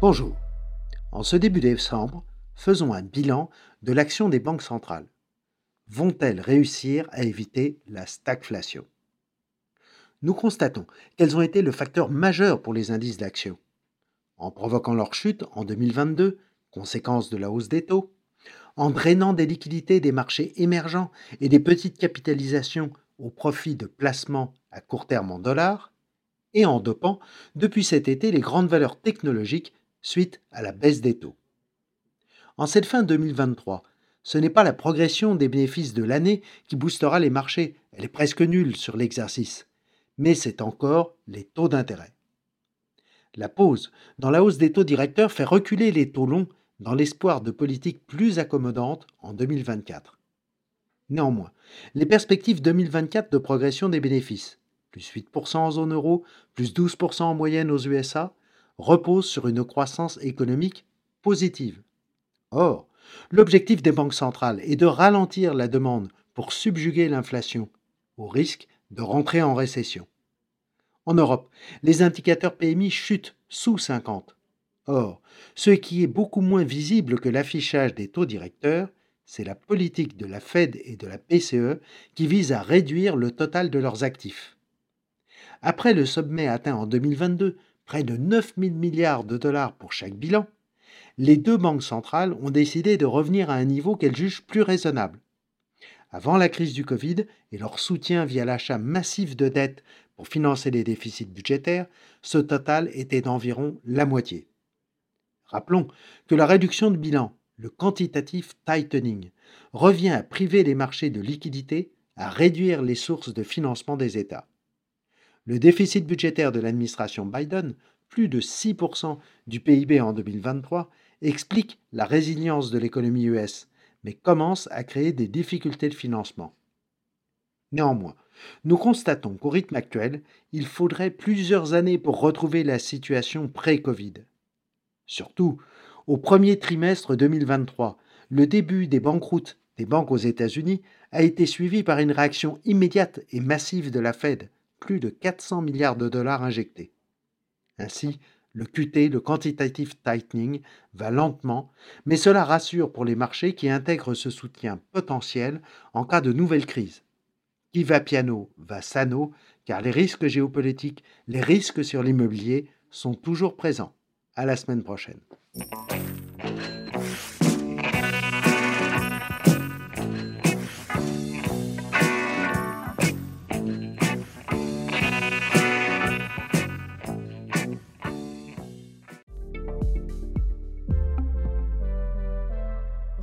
Bonjour. En ce début décembre, faisons un bilan de l'action des banques centrales. Vont-elles réussir à éviter la stagflation? Nous constatons qu'elles ont été le facteur majeur pour les indices d'action. En provoquant leur chute en 2022, conséquence de la hausse des taux, en drainant des liquidités des marchés émergents et des petites capitalisations au profit de placements à court terme en dollars, et en dopant depuis cet été les grandes valeurs technologiques suite à la baisse des taux. En cette fin 2023, ce n'est pas la progression des bénéfices de l'année qui boostera les marchés, elle est presque nulle sur l'exercice, mais c'est encore les taux d'intérêt. La pause dans la hausse des taux directeurs fait reculer les taux longs dans l'espoir de politiques plus accommodantes en 2024. Néanmoins, les perspectives 2024 de progression des bénéfices, plus 8% en zone euro, plus 12% en moyenne aux USA, reposent sur une croissance économique positive. Or, l'objectif des banques centrales est de ralentir la demande pour subjuguer l'inflation, au risque de rentrer en récession. En Europe, les indicateurs PMI chutent sous 50. Or, ce qui est beaucoup moins visible que l'affichage des taux directeurs, c'est la politique de la Fed et de la PCE qui vise à réduire le total de leurs actifs. Après le sommet atteint en 2022, près de 9 000 milliards de dollars pour chaque bilan, les deux banques centrales ont décidé de revenir à un niveau qu'elles jugent plus raisonnable. Avant la crise du Covid et leur soutien via l'achat massif de dettes pour financer les déficits budgétaires, ce total était d'environ la moitié. Rappelons que la réduction de bilan, le quantitative tightening, revient à priver les marchés de liquidités, à réduire les sources de financement des États. Le déficit budgétaire de l'administration Biden, plus de 6% du PIB en 2023, explique la résilience de l'économie US, mais commence à créer des difficultés de financement. Néanmoins, nous constatons qu'au rythme actuel, il faudrait plusieurs années pour retrouver la situation pré-Covid. Surtout, au premier trimestre 2023, le début des banqueroutes des banques aux États-Unis a été suivi par une réaction immédiate et massive de la Fed, plus de 400 milliards de dollars injectés. Ainsi, le QT, le quantitative tightening, va lentement, mais cela rassure pour les marchés qui intègrent ce soutien potentiel en cas de nouvelle crise. Qui va piano va sano, car les risques géopolitiques, les risques sur l'immobilier sont toujours présents. À la semaine prochaine.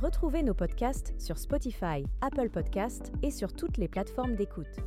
Retrouvez nos podcasts sur Spotify, Apple Podcasts et sur toutes les plateformes d'écoute.